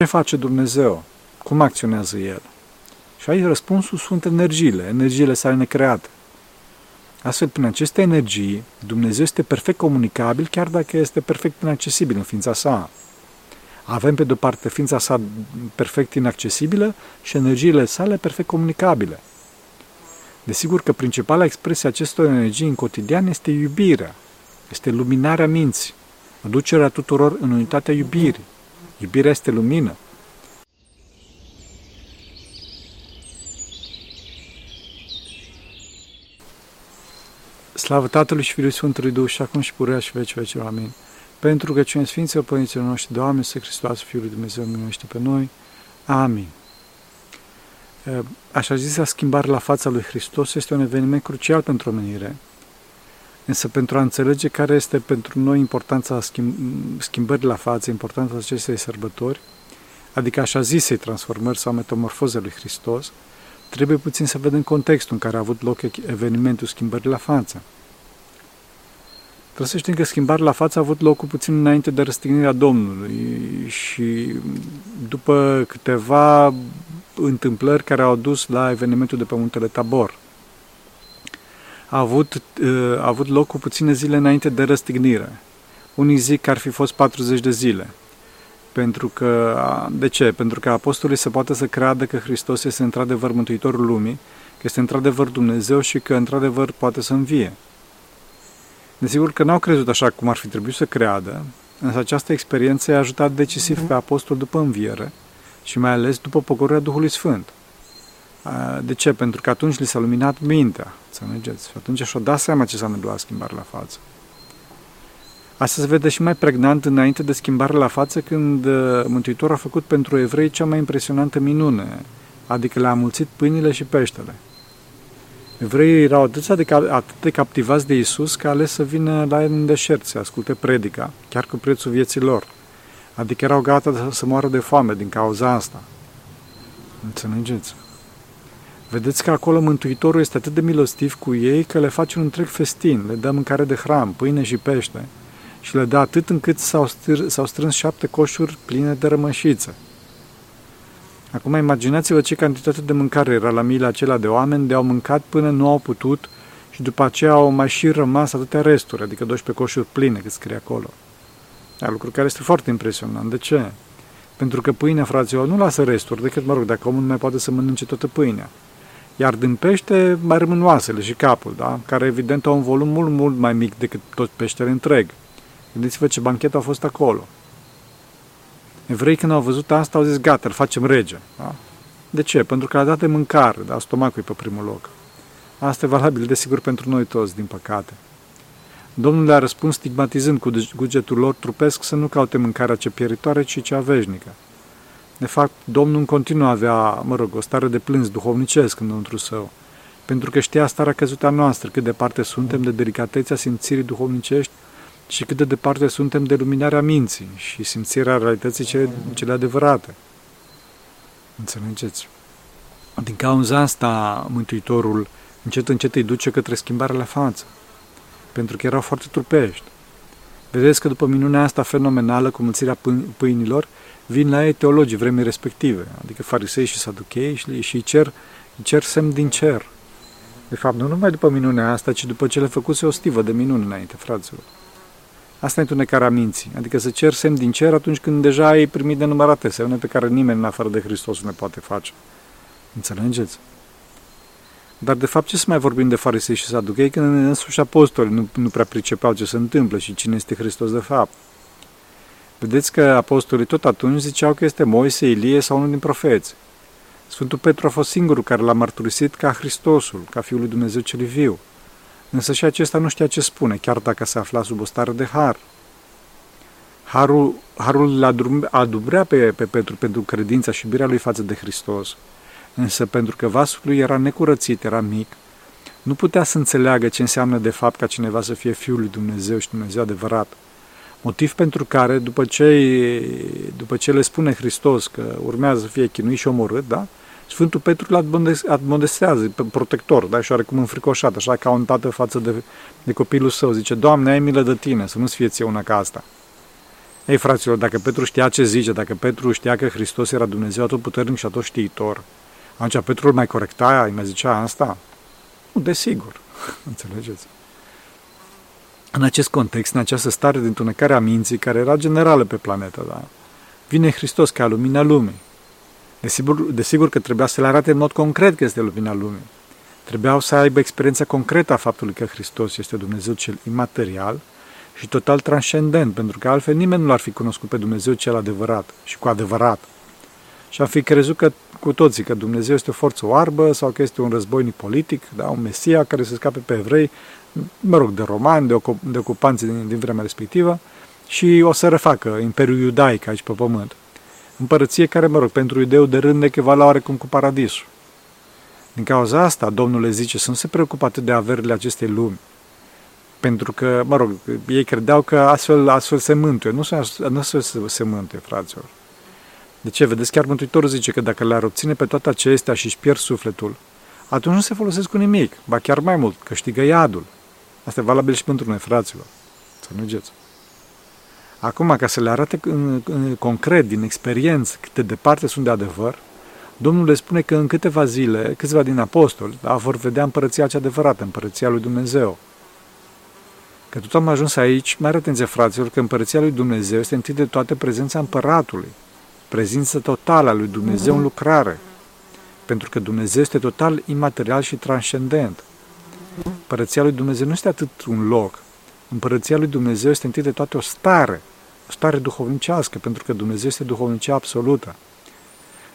Ce face Dumnezeu? Cum acționează El? Și aici răspunsul sunt energiile, energiile sale necreate. Astfel, prin aceste energii, Dumnezeu este perfect comunicabil, chiar dacă este perfect inaccesibil în ființa sa. Avem, pe de-o parte, ființa sa perfect inaccesibilă și energiile sale perfect comunicabile. Desigur că principala expresie acestor energii în cotidian este iubirea, este luminarea minții, aducerea tuturor în unitatea iubirii. Iubirea este lumină. Slavă Tatălui și Fiului Sfântului Duh și acum și purea și veci veci. Amin. Pentru că cine Sfinților Părinților noștri, Doamne, să Hristos, Fiul lui Dumnezeu, minuiește pe noi. Amin. Așa zisa schimbare la fața lui Hristos este un eveniment crucial pentru omenire, însă pentru a înțelege care este pentru noi importanța schimbării la față, importanța acestei sărbători, adică așa zisei transformări sau metamorfoze lui Hristos, trebuie puțin să vedem contextul în care a avut loc evenimentul schimbării la față. Trebuie să știm că schimbarea la față a avut loc cu puțin înainte de răstignirea Domnului și după câteva întâmplări care au dus la evenimentul de pe muntele Tabor. A avut, uh, a avut loc cu puține zile înainte de răstignire. Unii zic că ar fi fost 40 de zile. Pentru că, de ce? Pentru că apostolii se poate să creadă că Hristos este într-adevăr Mântuitorul lumii, că este într-adevăr Dumnezeu și că într-adevăr poate să învie. Desigur că n-au crezut așa cum ar fi trebuit să creadă, însă această experiență i-a ajutat decisiv pe apostol după înviere și mai ales după pogorârea Duhului Sfânt. De ce? Pentru că atunci li s-a luminat mintea, să înțelegeți. Și atunci și-o dat seama ce s-a întâmplat schimbare la față. Asta se vede și mai pregnant înainte de schimbare la față când uh, Mântuitorul a făcut pentru evrei cea mai impresionantă minune, adică le-a mulțit pâinile și peștele. Evreii erau atât de, atât de captivați de Isus că ales să vină la el în deșert să asculte predica, chiar cu prețul vieții lor. Adică erau gata să moară de foame din cauza asta. Înțelegeți? Vedeți că acolo Mântuitorul este atât de milostiv cu ei că le face un întreg festin, le dă mâncare de hram, pâine și pește și le dă atât încât s-au, str- s-au strâns șapte coșuri pline de rămășiță. Acum imaginați-vă ce cantitate de mâncare era la miile acelea de oameni de au mâncat până nu au putut și după aceea au mai și rămas atâtea resturi, adică 12 coșuri pline, cât scrie acolo. Dar lucru care este foarte impresionant. De ce? Pentru că pâinea, fraților, nu lasă resturi, decât, mă rog, dacă omul nu mai poate să mănânce toată pâinea. Iar din pește mai rămân oasele și capul, da? care evident au un volum mult, mult mai mic decât tot peștele întreg. Gândiți-vă ce banchet a fost acolo. Evrei când au văzut asta au zis, gata, îl facem rege. Da? De ce? Pentru că a dat de mâncare, da? stomacul e pe primul loc. Asta e valabil, desigur, pentru noi toți, din păcate. Domnul le-a răspuns stigmatizând cu cugetul lor trupesc să nu caute mâncarea ce pieritoare, ci cea veșnică. De fapt, Domnul în continuu avea, mă rog, o stare de plâns duhovnicesc înăuntru său, pentru că știa starea căzută a noastră, cât de departe suntem de delicatețea simțirii duhovnicești și cât de departe suntem de luminarea minții și simțirea realității cele, cele adevărate. Înțelegeți? Din cauza asta, Mântuitorul încet încet îi duce către schimbarea la față, pentru că erau foarte trupești. Vedeți că după minunea asta fenomenală cu mulțirea pâinilor, vin la ei teologii vremii respective, adică farisei și saduchei și, și îi cer, îi cer semn din cer. De fapt, nu numai după minunea asta, ci după ce le făcuse o stivă de minuni înainte, fraților. Asta e întunecarea minții, adică să cer semn din cer atunci când deja ai primit de numărate semne pe care nimeni în afară de Hristos nu le poate face. Înțelegeți? Dar de fapt ce să mai vorbim de farisei și saduchei când însuși apostoli nu, nu prea pricepeau ce se întâmplă și cine este Hristos de fapt? Vedeți că apostolii tot atunci ziceau că este Moise, Ilie sau unul din profeți. Sfântul Petru a fost singurul care l-a mărturisit ca Hristosul, ca Fiul lui Dumnezeu cel viu. Însă și acesta nu știa ce spune, chiar dacă se afla sub o stare de har. Harul, harul adubrea pe, pe Petru pentru credința și iubirea lui față de Hristos. Însă pentru că vasul lui era necurățit, era mic, nu putea să înțeleagă ce înseamnă de fapt ca cineva să fie Fiul lui Dumnezeu și Dumnezeu adevărat. Motiv pentru care, după ce, după ce le spune Hristos că urmează să fie chinuit și omorât, da? Sfântul Petru îl admonestează, protector, da? și oarecum înfricoșat, așa ca un tată față de, de copilul său. Zice, Doamne, ai milă de tine, să nu-ți fie ție una ca asta. Ei, fraților, dacă Petru știa ce zice, dacă Petru știa că Hristos era Dumnezeu atotputernic și atot știitor, atunci Petru îl mai corecta, îi mai zicea asta? Nu, desigur. Înțelegeți? În acest context, în această stare de întunecare a minții, care era generală pe planetă, da? vine Hristos ca lumina lumii. Desigur, desigur că trebuia să le arate în mod concret că este lumina lumii. Trebuiau să aibă experiența concretă a faptului că Hristos este Dumnezeu cel imaterial și total transcendent, pentru că altfel nimeni nu l-ar fi cunoscut pe Dumnezeu cel adevărat și cu adevărat. Și am fi crezut că cu toții că Dumnezeu este o forță oarbă sau că este un războinic politic, da, un Mesia care se scape pe evrei, mă rog, de romani, de, ocup, de ocupanții din, din vremea respectivă și o să refacă Imperiul Iudaic aici pe pământ. Împărăție care, mă rog, pentru iudeu de rând echivala oarecum cu paradisul. Din cauza asta, Domnul le zice să nu se preocupe atât de averile acestei lumi. Pentru că, mă rog, ei credeau că astfel, astfel se mântuie. Nu, se, nu se, se mântuie, fraților. De ce? Vedeți, chiar Mântuitorul zice că dacă le-ar obține pe toate acestea și își pierd sufletul, atunci nu se folosesc cu nimic, ba chiar mai mult, câștigă iadul. Asta e valabil și pentru noi, fraților. Să nu ugeți. Acum, ca să le arate în, în, concret, din experiență, cât de departe sunt de adevăr, Domnul le spune că în câteva zile, câțiva din apostoli, da, vor vedea împărăția cea adevărată, împărăția lui Dumnezeu. Că tot am ajuns aici, mai atenție, fraților, că împărăția lui Dumnezeu este întâi de toate prezența împăratului, prezența totală a lui Dumnezeu în lucrare, pentru că Dumnezeu este total imaterial și transcendent. Împărăția lui Dumnezeu nu este atât un loc, împărăția lui Dumnezeu este întâi de toate o stare, o stare duhovnicească, pentru că Dumnezeu este duhovnicia absolută.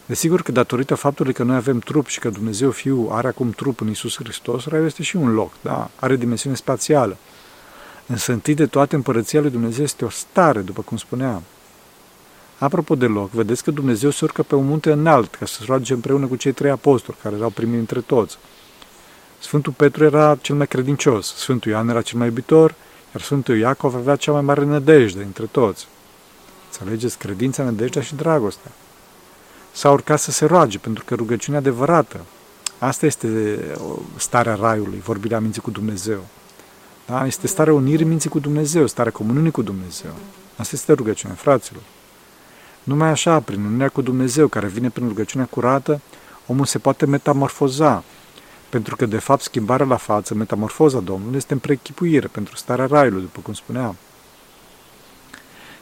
Desigur că datorită faptului că noi avem trup și că Dumnezeu Fiul are acum trup în Isus Hristos, Raiul este și un loc, da? are dimensiune spațială. Însă întâi de toate împărăția lui Dumnezeu este o stare, după cum spuneam. Apropo de loc, vedeți că Dumnezeu se urcă pe un munte înalt ca să se roage împreună cu cei trei apostoli care erau primii dintre toți. Sfântul Petru era cel mai credincios, Sfântul Ioan era cel mai iubitor, iar Sfântul Iacov avea cea mai mare nădejde dintre toți. Înțelegeți? Credința, nădejdea și dragostea. S-a urcat să se roage, pentru că rugăciunea adevărată, asta este starea raiului, vorbirea minții cu Dumnezeu. Da? Este starea unirii minții cu Dumnezeu, starea comuniunii cu Dumnezeu. Asta este rugăciunea, fraților. Numai așa, prin unirea cu Dumnezeu, care vine prin rugăciunea curată, omul se poate metamorfoza, pentru că, de fapt, schimbarea la față, metamorfoza Domnului, este în prechipuire pentru starea raiului, după cum spuneam.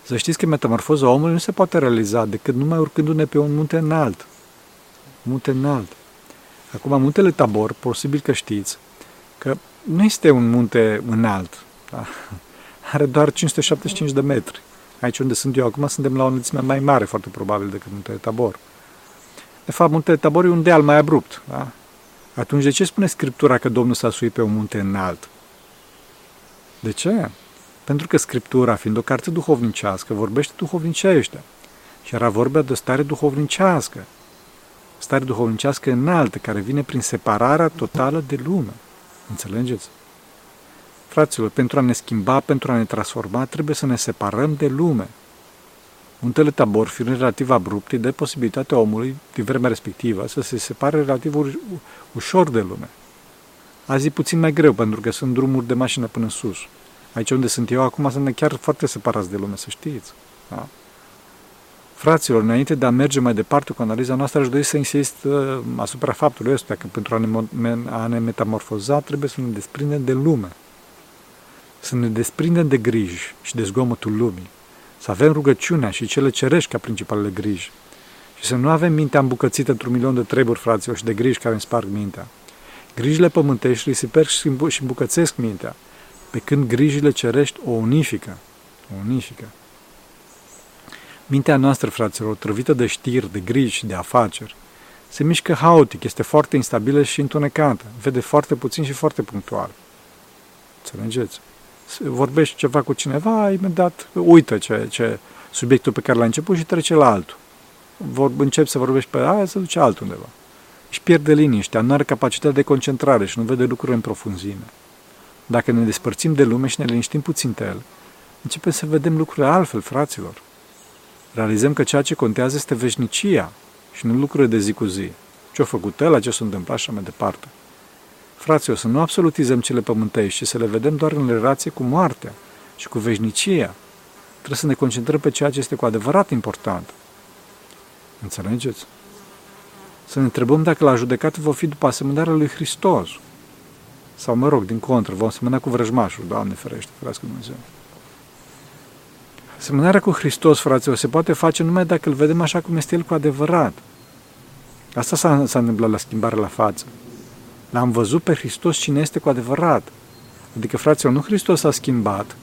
Să știți că metamorfoza omului nu se poate realiza decât numai urcându-ne pe un munte înalt. Un munte înalt. Acum, muntele Tabor, posibil că știți, că nu este un munte înalt. Da? Are doar 575 de metri. Aici unde sunt eu acum suntem la o înălțime mai mare, foarte probabil, decât muntele Tabor. De fapt, muntele Tabor e un deal mai abrupt. Da? Atunci de ce spune Scriptura că Domnul s-a suit pe un munte înalt? De ce? Pentru că Scriptura, fiind o carte duhovnicească, vorbește duhovnicește. Și era vorba de o stare duhovnicească. Stare duhovnicească înaltă, care vine prin separarea totală de lume. Înțelegeți? Fraților, pentru a ne schimba, pentru a ne transforma, trebuie să ne separăm de lume. Muntele Tabor, fiind relativ abrupt, îi dă posibilitatea omului, din vremea respectivă, să se separe relativ ușor de lume. Azi e puțin mai greu, pentru că sunt drumuri de mașină până sus. Aici unde sunt eu acum sunt chiar foarte separați de lume, să știți. Da? Fraților, înainte de a merge mai departe cu analiza noastră, aș dori să insist uh, asupra faptului ăsta, că pentru a ne, a ne metamorfoza trebuie să ne desprindem de lume. Să ne desprindem de griji și de zgomotul lumii. Să avem rugăciunea și cele cerești ca principalele griji. Și să nu avem mintea îmbucățită într-un milion de treburi, fraților, și de griji care îmi sparg mintea. Grijile pământești risiper și îmbucățesc mintea, pe când grijile cerești o unifică. O unifică. Mintea noastră, fraților, trăvită de știri, de griji și de afaceri, se mișcă haotic, este foarte instabilă și întunecată, vede foarte puțin și foarte punctual. Înțelegeți? Vorbești ceva cu cineva, imediat uită ce, ce subiectul pe care l-a început și trece la altul. Vor, încep să vorbești pe aia, să duce altundeva. Își pierde liniștea, nu are capacitatea de concentrare și nu vede lucrurile în profunzime. Dacă ne despărțim de lume și ne liniștim puțin de el, începem să vedem lucrurile altfel, fraților. Realizăm că ceea ce contează este veșnicia și nu lucrurile de zi cu zi. Ce-a făcut el, ce s-a întâmplat și mai departe. Fraților, să nu absolutizăm cele pământești, ci să le vedem doar în relație cu moartea și cu veșnicia. Trebuie să ne concentrăm pe ceea ce este cu adevărat important. Înțelegeți? Să ne întrebăm dacă la judecată vom fi după asemănarea lui Hristos. Sau, mă rog, din contră, vom asemăna cu vrăjmașul, Doamne ferește, ferească Dumnezeu. Asemănarea cu Hristos, fraților, se poate face numai dacă îl vedem așa cum este El cu adevărat. Asta s-a, s-a întâmplat la schimbare la față. L-am văzut pe Hristos cine este cu adevărat. Adică, fraților, nu Hristos a schimbat,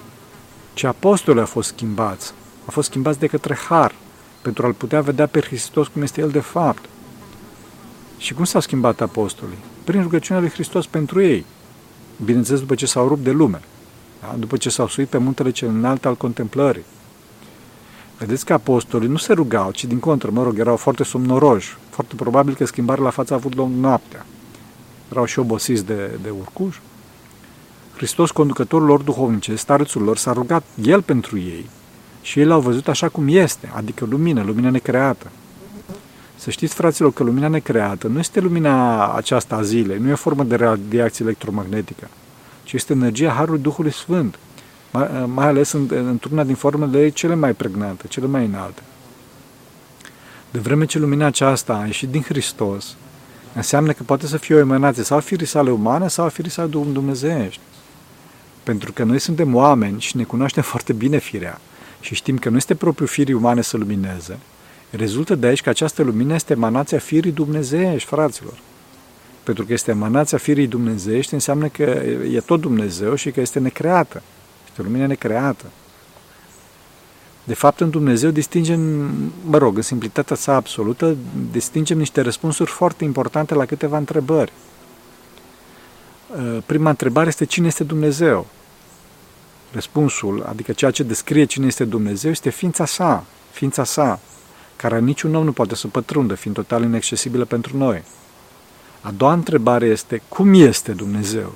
ci apostolii au fost schimbați. Au fost schimbați de către Har, pentru a-L putea vedea pe Hristos cum este El de fapt. Și cum s-au schimbat apostolii? Prin rugăciunea lui Hristos pentru ei. Bineînțeles, după ce s-au rupt de lume. Da? După ce s-au suit pe muntele cel înalt al contemplării. Vedeți că apostolii nu se rugau, ci din contră, mă rog, erau foarte somnoroși. Foarte probabil că schimbarea la față a avut loc noaptea. Erau și obosiți de, de urcuș. Hristos, conducătorul lor duhovnice, starețul lor, s-a rugat El pentru ei și ei l-au văzut așa cum este, adică lumină, lumina necreată. Să știți, fraților, că lumina necreată nu este lumina aceasta a zilei, nu e o formă de radiație electromagnetică, ci este energia Harului Duhului Sfânt, mai, mai ales în, într-una din formele cele mai pregnante, cele mai înalte. De vreme ce lumina aceasta a ieșit din Hristos, înseamnă că poate să fie o emanație sau a firii sale umane sau a firii sale dumnezeiești. Pentru că noi suntem oameni și ne cunoaștem foarte bine firea și știm că nu este propriu firii umane să lumineze, rezultă de aici că această lumină este emanația firii dumnezeiești, fraților. Pentru că este emanația firii dumnezeiești, înseamnă că e tot Dumnezeu și că este necreată. Este o lumină necreată. De fapt, în Dumnezeu distingem, mă rog, în simplitatea sa absolută, distingem niște răspunsuri foarte importante la câteva întrebări. Prima întrebare este cine este Dumnezeu? Răspunsul, adică ceea ce descrie cine este Dumnezeu, este ființa sa, ființa sa, care niciun om nu poate să pătrundă, fiind total inaccesibilă pentru noi. A doua întrebare este, cum este Dumnezeu?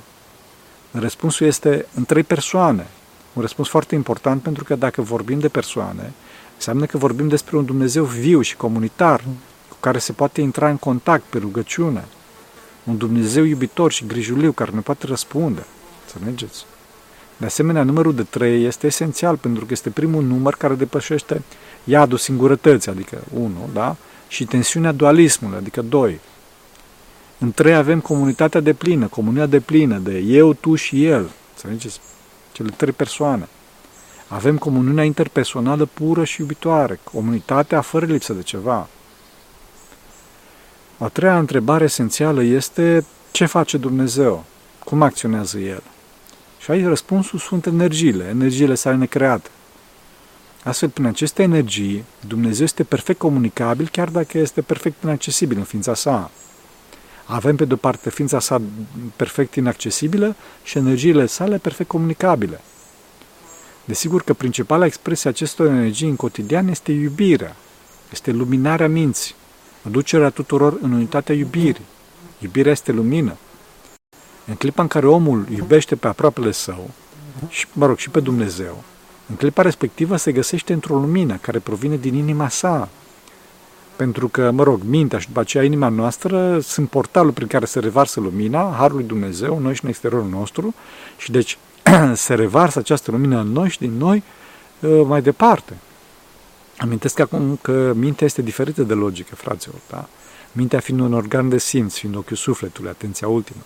Răspunsul este în trei persoane. Un răspuns foarte important pentru că dacă vorbim de persoane, înseamnă că vorbim despre un Dumnezeu viu și comunitar, cu care se poate intra în contact pe rugăciune. Un Dumnezeu iubitor și grijuliu care ne poate răspunde. Înțelegeți? De asemenea, numărul de 3 este esențial pentru că este primul număr care depășește iadul singurătății, adică 1, da? și tensiunea dualismului, adică 2. În 3 avem comunitatea de plină, comunia de plină, de eu, tu și el. Înțelegeți? Cele trei persoane. Avem comuniunea interpersonală pură și iubitoare, comunitatea fără lipsă de ceva. A treia întrebare esențială este ce face Dumnezeu? Cum acționează El? Și aici răspunsul sunt energiile, energiile sale necreate. Astfel, prin aceste energii, Dumnezeu este perfect comunicabil, chiar dacă este perfect inaccesibil în ființa sa. Avem, pe de-o parte, ființa sa perfect inaccesibilă și energiile sale perfect comunicabile. Desigur că principala expresie acestor energii în cotidian este iubirea, este luminarea minții, aducerea tuturor în unitatea iubirii. Iubirea este lumină. În clipa în care omul iubește pe aproapele său, și, mă rog, și pe Dumnezeu, în clipa respectivă se găsește într-o lumină care provine din inima sa. Pentru că, mă rog, mintea și după aceea inima noastră sunt portalul prin care se revarsă lumina, Harul lui Dumnezeu, noi și în exteriorul nostru, și deci se revarsă această lumină în noi și din noi ă, mai departe. Amintesc acum că mintea este diferită de logică, fraților, da? Mintea fiind un organ de simț, fiind ochiul sufletului, atenția ultimă.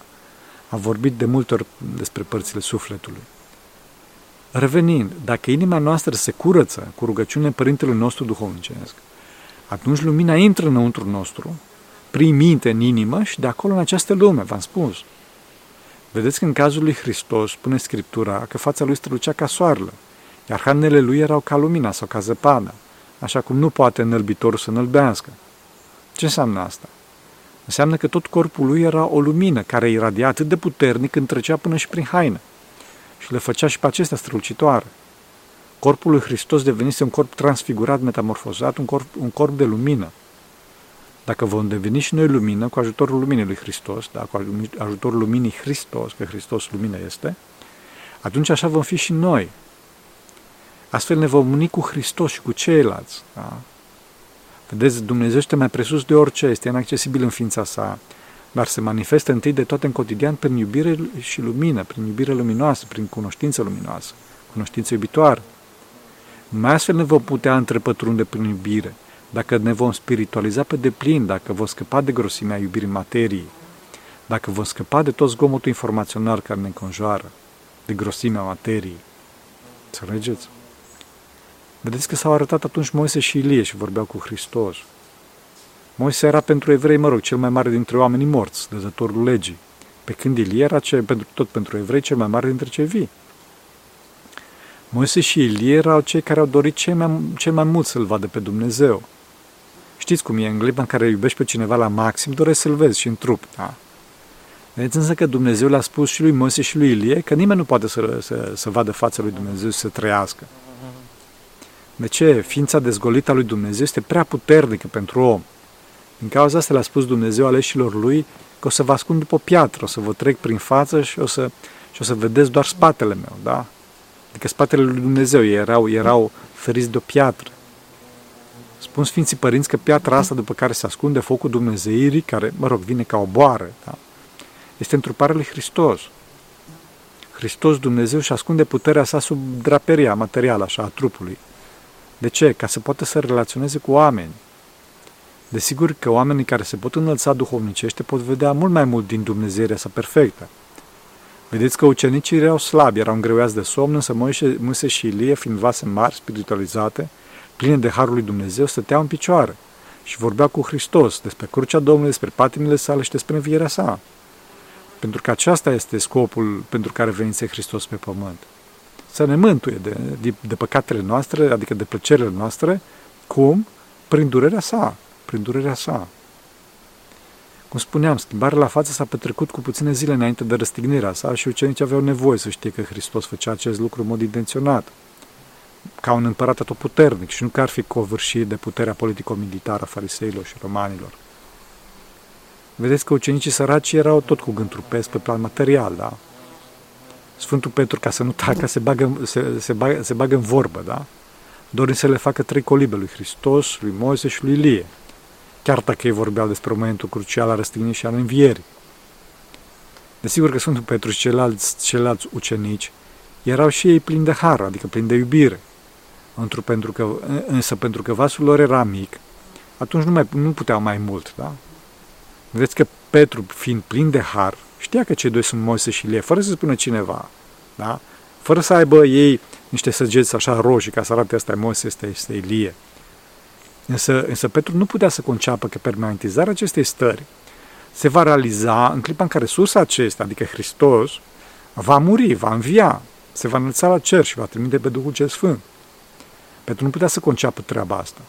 A vorbit de multe ori despre părțile sufletului. Revenind, dacă inima noastră se curăță cu rugăciunile Părintelui nostru duhovnicesc, atunci lumina intră înăuntru nostru, prin minte în inimă și de acolo în această lume, v-am spus. Vedeți că în cazul lui Hristos spune Scriptura că fața lui strălucea ca soarele, iar hainele lui erau ca lumina sau ca zăpada, așa cum nu poate înălbitorul să înălbească. Ce înseamnă asta? Înseamnă că tot corpul lui era o lumină care iradia atât de puternic când trecea până și prin haină și le făcea și pe acestea strălucitoare. Corpul lui Hristos devenise un corp transfigurat, metamorfozat, un corp, un corp de lumină. Dacă vom deveni și noi lumină cu ajutorul luminii lui Hristos, da, cu ajutorul luminii Hristos, că Hristos lumină este, atunci așa vom fi și noi. Astfel ne vom uni cu Hristos și cu ceilalți. Da? Vedeți, Dumnezeu este mai presus de orice, este inaccesibil în ființa sa, dar se manifestă întâi de toate în cotidian prin iubire și lumină, prin iubire luminoasă, prin cunoștință luminoasă, cunoștință iubitoare. Mai astfel ne vom putea întrepătrunde prin iubire, dacă ne vom spiritualiza pe deplin, dacă vom scăpa de grosimea iubirii materiei, dacă vom scăpa de tot zgomotul informațional care ne înconjoară, de grosimea materiei. Înțelegeți? Vedeți că s-au arătat atunci Moise și Ilie și vorbeau cu Hristos. Moise era pentru evrei, mă rog, cel mai mare dintre oamenii morți, dăzătorul legii, pe când Ilie era ce, pentru, tot pentru evrei cel mai mare dintre cei vii. Moise și Ilie erau cei care au dorit cel mai, cel mai mult să-L vadă pe Dumnezeu. Știți cum e, în clipa în care iubești pe cineva la maxim, doresc să-L vezi și în trup, da? Vedeți însă că Dumnezeu le-a spus și lui Moise și lui Ilie că nimeni nu poate să, să, să vadă fața lui Dumnezeu și să trăiască. De ce? Ființa dezgolită a lui Dumnezeu este prea puternică pentru om. Din cauza asta le-a spus Dumnezeu aleșilor lui că o să vă ascund după o piatră, o să vă trec prin față și o să, și o să vedeți doar spatele meu, da? Adică spatele lui Dumnezeu erau, erau feriți de o piatră. Spun Sfinții Părinți că piatra asta după care se ascunde focul Dumnezeirii, care, mă rog, vine ca o boară, da? este întruparea lui Hristos. Hristos, Dumnezeu, și ascunde puterea sa sub draperia materială, așa, a trupului. De ce? Ca să poată să relaționeze cu oameni. Desigur că oamenii care se pot înălța duhovnicește pot vedea mult mai mult din Dumnezeirea sa perfectă. Vedeți că ucenicii erau slabi, erau îngreuiați de somn, însă Moise, Moise și Ilie, fiind vase mari, spiritualizate, pline de Harul lui Dumnezeu, stăteau în picioare și vorbea cu Hristos despre crucea Domnului, despre patimile sale și despre învierea sa. Pentru că aceasta este scopul pentru care venise Hristos pe pământ. Să ne mântuie de, de, de păcatele noastre, adică de plăcerile noastre, cum? Prin durerea sa, prin durerea sa. Cum spuneam, schimbarea la față s-a petrecut cu puține zile înainte de răstignirea sa și ucenicii aveau nevoie să știe că Hristos făcea acest lucru în mod intenționat, ca un împărat atotputernic și nu că ar fi covârșit de puterea politico-militară a fariseilor și romanilor. Vedeți că ucenicii săraci erau tot cu gând trupesc pe plan material, da? Sfântul Petru, ca să nu tacă, se bagă, se, se, bagă, se bagă în vorbă, da? Dorind să le facă trei colibe lui Hristos, lui Moise și lui Ilie, chiar dacă ei vorbeau despre momentul crucial al răstignirii și al învierii. Desigur că Sfântul Petru și ceilalți, ceilalți ucenici erau și ei plini de har, adică plini de iubire. Într- pentru că, însă pentru că vasul lor era mic, atunci nu, mai, nu puteau mai mult, da? Vedeți că Petru, fiind plin de har, știa că cei doi sunt Moise și Ilie, fără să spună cineva, da? Fără să aibă ei niște săgeți așa roșii ca să arate asta e Moise, asta este Ilie. Însă, însă Petru nu putea să conceapă că permanentizarea acestei stări se va realiza în clipa în care sursa acesta, adică Hristos, va muri, va învia, se va înălța la cer și va trimite pe Duhul cel Sfânt. Petru nu putea să conceapă treaba asta.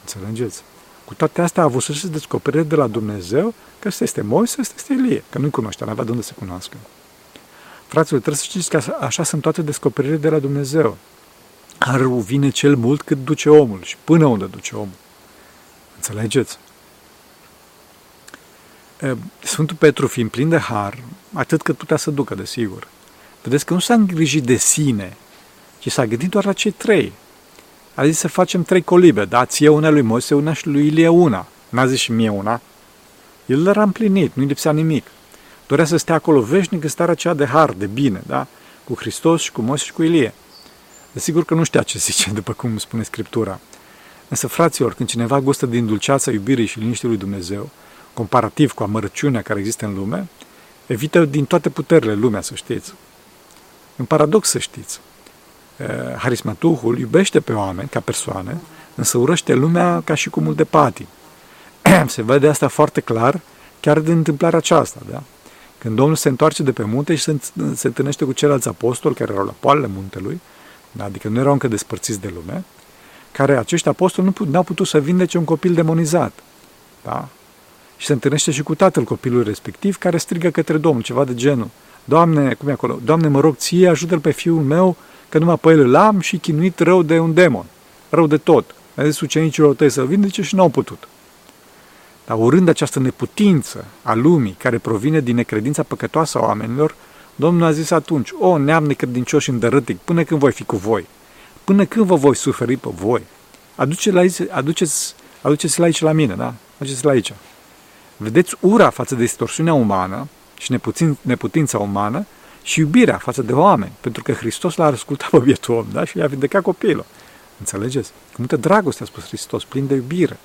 Înțelegeți? Cu toate astea a avut să se descoperire de la Dumnezeu că ăsta este Moise, ăsta este Elie, că nu-i cunoștea, nu avea de unde să cunoască. Fraților, trebuie să știți că așa sunt toate descoperirile de la Dumnezeu. Harul vine cel mult cât duce omul și până unde duce omul. Înțelegeți? Sfântul Petru, fiind plin de har, atât cât putea să ducă, desigur. Vedeți că nu s-a îngrijit de sine, ci s-a gândit doar la cei trei. A zis să facem trei colibe, da? Ție una lui Moise, una și lui Ilie una. N-a zis și mie una. El era împlinit, nu-i lipsea nimic. Dorea să stea acolo veșnic în starea aceea de har, de bine, da? Cu Hristos și cu Moise și cu Ilie. Desigur că nu știa ce zice, după cum spune Scriptura. Însă, fraților, când cineva gustă din dulceața iubirii și liniștii lui Dumnezeu, comparativ cu amărăciunea care există în lume, evită din toate puterile lumea, să știți. În paradox să știți. Harismatuhul iubește pe oameni ca persoane, însă urăște lumea ca și cu multe patii. se vede asta foarte clar chiar din întâmplarea aceasta, da? Când Domnul se întoarce de pe munte și se, se întâlnește cu ceilalți apostoli care erau la poalele muntelui, da? adică nu erau încă despărțiți de lume, care acești apostoli nu n-au putut să vindece un copil demonizat. Da? Și se întâlnește și cu tatăl copilului respectiv, care strigă către Domnul, ceva de genul, Doamne, cum e acolo? Doamne, mă rog ție, ajută-l pe fiul meu, că numai pe el îl am și chinuit rău de un demon, rău de tot. A zis ucenicilor tăi să-l vindece și n-au putut. Dar urând această neputință a lumii care provine din necredința păcătoasă a oamenilor, Domnul a zis atunci, o, neam necredincios și îndărătic, până când voi fi cu voi? Până când vă voi suferi pe voi? Aduceți la aici, aduceți, aduceți la aici la mine, da? Aduceți la aici. Vedeți ura față de distorsiunea umană și neputin, neputința umană și iubirea față de oameni, pentru că Hristos l-a ascultat pe bietul om, da? Și i-a vindecat copilul. Înțelegeți? Cu multă dragoste a spus Hristos, plin de iubire.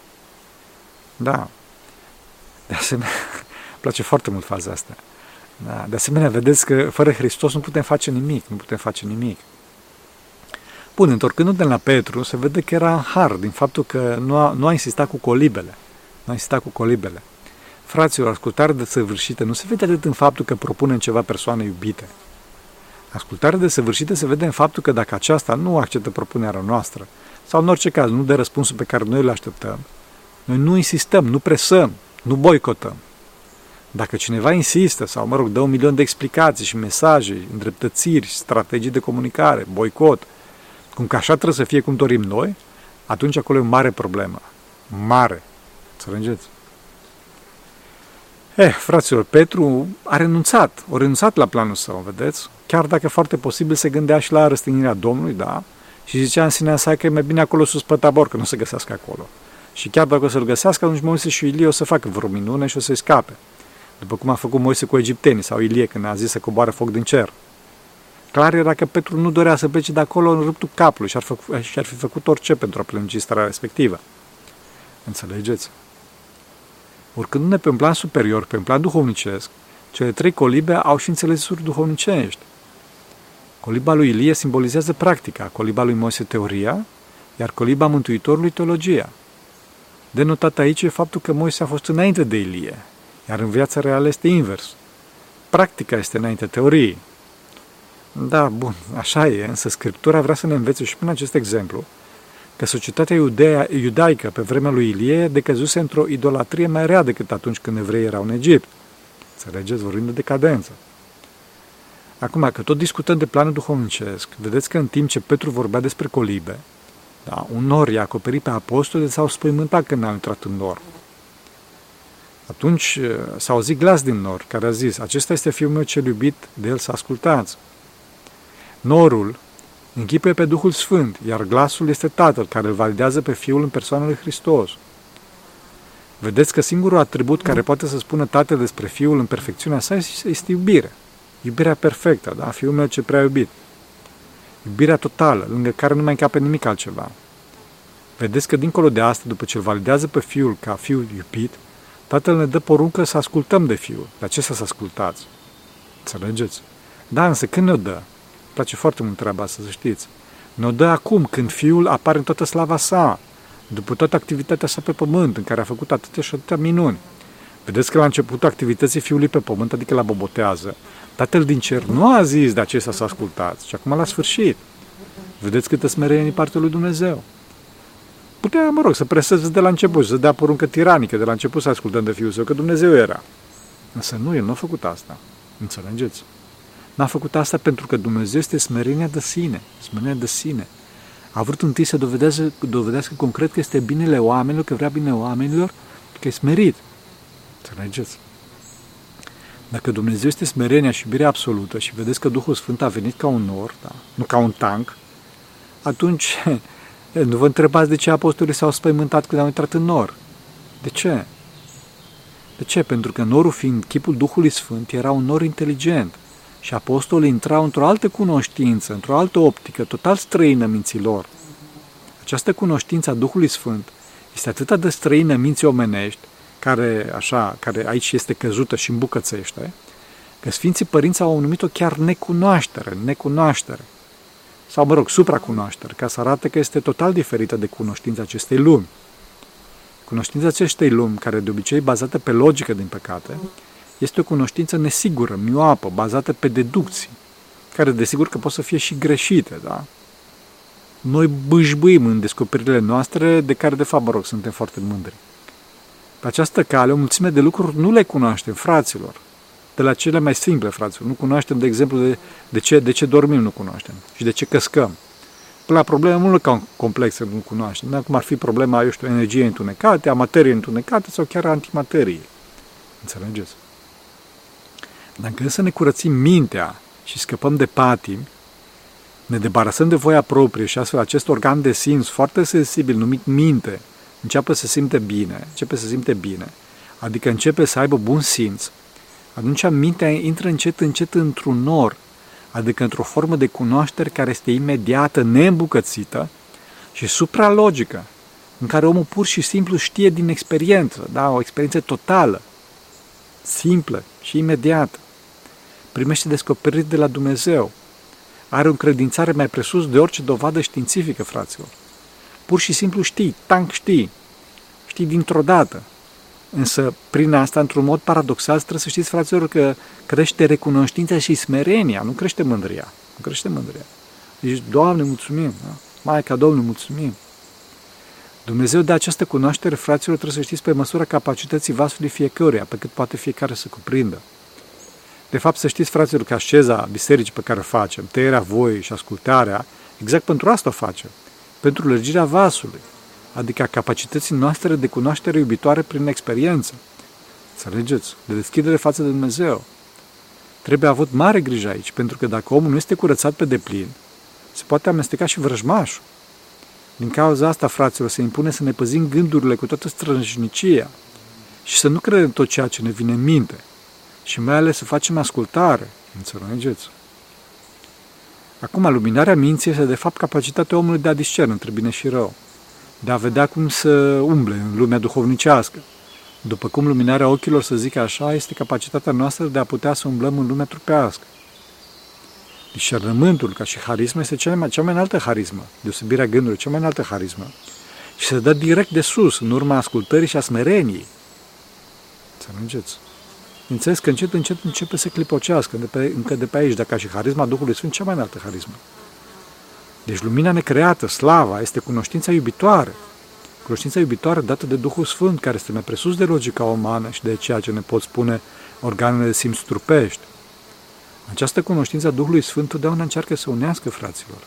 Da. De asemenea, îmi place foarte mult faza asta. Da. De asemenea, vedeți că fără Hristos nu putem face nimic, nu putem face nimic. Bun, întorcându-ne la Petru, se vede că era har din faptul că nu a, nu a insistat cu colibele. Nu a insistat cu colibele. Fraților, ascultare de săvârșită nu se vede atât în faptul că propunem ceva persoane iubite. Ascultarea de săvârșită se vede în faptul că dacă aceasta nu acceptă propunerea noastră, sau în orice caz nu dă răspunsul pe care noi îl așteptăm, noi nu insistăm, nu presăm, nu boicotăm. Dacă cineva insistă sau, mă rog, dă un milion de explicații și mesaje, îndreptățiri, strategii de comunicare, boicot, cum că așa trebuie să fie cum dorim noi, atunci acolo e o mare problemă. Mare. Înțelegeți? Eh, fraților, Petru a renunțat, a renunțat la planul său, vedeți? Chiar dacă foarte posibil se gândea și la răstignirea Domnului, da? Și zicea în sinea sa că e mai bine acolo sus pe tabor, că nu se găsească acolo. Și chiar dacă o să-l găsească, atunci Moise și Ilie o să facă vreo minune și o să-i scape. După cum a făcut Moise cu egiptenii sau Ilie când a zis să coboare foc din cer. Clar era că Petru nu dorea să plece de acolo în ruptul capului și ar, făcut, și ar fi făcut orice pentru a prelungi starea respectivă. Înțelegeți? Urcându-ne pe un plan superior, pe un plan duhovnicesc, cele trei colibe au și înțelesuri duhovnicești. Coliba lui Ilie simbolizează practica, coliba lui Moise teoria, iar coliba Mântuitorului teologia. Denotat aici e faptul că Moise a fost înainte de Ilie, iar în viața reală este invers. Practica este înainte teoriei. Da, bun, așa e, însă Scriptura vrea să ne învețe și prin acest exemplu că societatea iudea, iudaică pe vremea lui Ilie decăzuse într-o idolatrie mai rea decât atunci când evreii erau în Egipt. Înțelegeți? Vorbim de decadență. Acum, că tot discutăm de planul duhovnicesc, vedeți că în timp ce Petru vorbea despre colibe, da, un nor i-a acoperit pe apostole, s-au spăimântat când au intrat în nor. Atunci eh, s-a auzit glas din nor care a zis, acesta este fiul meu cel iubit, de el să ascultați. Norul închipuie pe Duhul Sfânt, iar glasul este Tatăl care îl validează pe Fiul în persoana lui Hristos. Vedeți că singurul atribut care poate să spună Tatăl despre Fiul în perfecțiunea sa este iubire. Iubirea perfectă, da? Fiul meu ce prea iubit. Iubirea totală, lângă care nu mai încape nimic altceva. Vedeți că dincolo de asta, după ce îl validează pe Fiul ca Fiul iubit, Tatăl ne dă poruncă să ascultăm de Fiul. La ce să ascultați? Înțelegeți? Da, însă când ne-o dă? place foarte mult treaba asta, să știți. Ne-o dă acum, când Fiul apare în toată slava sa, după toată activitatea sa pe pământ, în care a făcut atâtea și atâtea minuni. Vedeți că la începutul activității Fiului pe pământ, adică la bobotează, Tatăl din cer nu a zis de acesta să ascultați, și acum la sfârșit. Vedeți câtă smerenie în partea lui Dumnezeu. Putea, mă rog, să preseze de la început, să dea poruncă tiranică de la început să ascultăm de Fiul Său, că Dumnezeu era. Însă nu, El nu a făcut asta. Înțelegeți? N-a făcut asta pentru că Dumnezeu este smerenia de sine, smerenia de sine. A vrut întâi să dovedească, dovedească concret că este binele oamenilor, că vrea bine oamenilor, că e smerit. Înțelegeți? Dacă Dumnezeu este smerenia și iubirea absolută și vedeți că Duhul Sfânt a venit ca un nor, da? nu ca un tank, atunci nu vă întrebați de ce apostolii s-au spăimântat când au intrat în nor. De ce? De ce? Pentru că norul fiind chipul Duhului Sfânt era un nor inteligent și apostolii intrau într-o altă cunoștință, într-o altă optică, total străină minților. Această cunoștință a Duhului Sfânt este atât de străină minții omenești, care, așa, care aici este căzută și îmbucățește, că Sfinții Părinți au numit-o chiar necunoaștere, necunoaștere. Sau, mă rog, supracunoaștere, ca să arate că este total diferită de cunoștința acestei lumi. Cunoștința acestei lumi, care de obicei bazată pe logică, din păcate, este o cunoștință nesigură, mioapă, bazată pe deducții, care desigur că pot să fie și greșite, da? Noi bâșbâim în descoperirile noastre, de care, de fapt, mă rog, suntem foarte mândri. Pe această cale, o mulțime de lucruri nu le cunoaștem, fraților. De la cele mai simple, fraților. Nu cunoaștem, de exemplu, de, de, ce, de ce dormim, nu cunoaștem. Și de ce căscăm. Până la probleme mult complexe nu cunoaștem. Da? Cum ar fi problema, eu știu, energie întunecate, a materiei întunecate sau chiar a antimateriei. Înțelegeți? Dacă să ne curățim mintea și scăpăm de patimi, ne debarasăm de voia proprie și astfel acest organ de simț foarte sensibil numit minte începe să simte bine, începe să simte bine, adică începe să aibă bun simț, atunci mintea intră încet, încet într-un nor, adică într-o formă de cunoaștere care este imediată, neîmbucățită, și supralogică, în care omul pur și simplu știe din experiență, da, o experiență totală, simplă și imediată. Primește descoperiri de la Dumnezeu. Are o credințare mai presus de orice dovadă științifică, fraților. Pur și simplu știi, tank știi, știi dintr-o dată. Însă, prin asta, într-un mod paradoxal, trebuie să știți, fraților, că crește recunoștința și smerenia, nu crește mândria. Nu crește mândria. Deci, Doamne, mulțumim, da? Maica Domnului, mulțumim. Dumnezeu de această cunoaștere, fraților, trebuie să știți pe măsura capacității vasului fiecăruia, pe cât poate fiecare să cuprindă. De fapt, să știți, fraților, că asceza bisericii pe care o facem, tăierea voii și ascultarea, exact pentru asta o facem. Pentru lărgirea vasului, adică a capacității noastre de cunoaștere iubitoare prin experiență. Înțelegeți? De deschidere față de Dumnezeu. Trebuie avut mare grijă aici, pentru că dacă omul nu este curățat pe deplin, se poate amesteca și vrăjmașul. Din cauza asta, fraților, se impune să ne păzim gândurile cu toată străjnicia și să nu credem tot ceea ce ne vine în minte și mai ales să facem ascultare. Înțelegeți? Acum, luminarea minții este de fapt capacitatea omului de a discerne între bine și rău, de a vedea cum să umble în lumea duhovnicească. După cum luminarea ochilor, să zic așa, este capacitatea noastră de a putea să umblăm în lumea trupească. Discernământul, ca și harismă, este cea mai, cea mai înaltă harismă, deosebirea gândurilor, cea mai înaltă harismă. Și se dă direct de sus, în urma ascultării și a smereniei. Să înțelegeți? Înțeles că încet, încet începe să clipocească, de pe, încă de pe aici, dacă și harisma Duhului Sfânt, cea mai înaltă harismă. Deci lumina necreată, slava, este cunoștința iubitoare. Cunoștința iubitoare dată de Duhul Sfânt, care este mai presus de logica umană și de ceea ce ne pot spune organele de simț trupești. Această cunoștință a Duhului Sfânt totdeauna încearcă să unească fraților,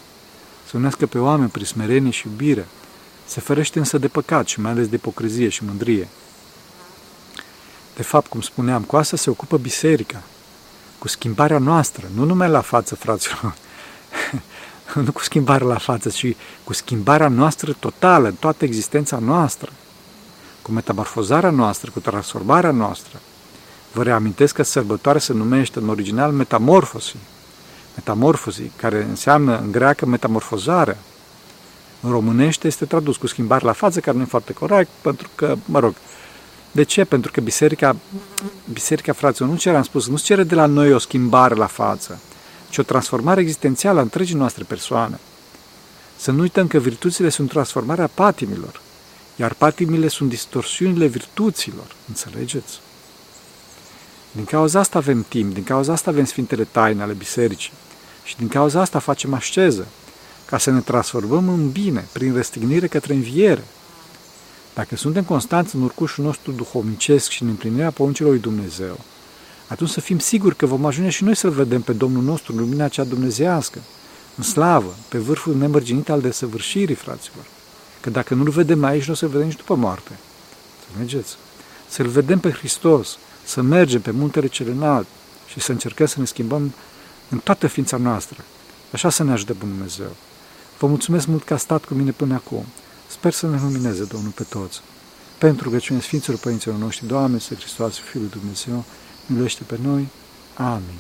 să unească pe oameni prin smerenie și iubire. Se ferește însă de păcat și mai ales de ipocrizie și mândrie. De fapt, cum spuneam, cu asta se ocupă biserica, cu schimbarea noastră, nu numai la față, fraților, nu cu schimbarea la față, ci cu schimbarea noastră totală, în toată existența noastră, cu metamorfozarea noastră, cu transformarea noastră. Vă reamintesc că sărbătoarea se numește în original metamorfosii, metamorfosii, care înseamnă în greacă metamorfozarea. În românește este tradus cu schimbare la față, care nu e foarte corect, pentru că, mă rog, de ce? Pentru că biserica, biserica fraților, nu cere, am spus, nu cere de la noi o schimbare la față, ci o transformare existențială a întregii noastre persoane. Să nu uităm că virtuțile sunt transformarea patimilor, iar patimile sunt distorsiunile virtuților. Înțelegeți? Din cauza asta avem timp, din cauza asta avem Sfintele Taine ale Bisericii și din cauza asta facem asceză, ca să ne transformăm în bine, prin răstignire către înviere. Dacă suntem constanți în urcușul nostru duhovnicesc și în împlinirea poruncilor lui Dumnezeu, atunci să fim siguri că vom ajunge și noi să-L vedem pe Domnul nostru în lumina cea dumnezească, în slavă, pe vârful nemărginit al desăvârșirii, fraților. Că dacă nu-L vedem aici, nu o să-L vedem nici după moarte. Înțelegeți? Să-L vedem pe Hristos, să mergem pe muntele cel înalt și să încercăm să ne schimbăm în toată ființa noastră. Așa să ne ajute Bunul Dumnezeu. Vă mulțumesc mult că a stat cu mine până acum. Sper să ne lumineze Domnul pe toți. Pentru rugăciunea Sfinților Părinților noștri, Doamne, să Hristos, Fiul lui Dumnezeu, miluiește pe noi. Amin.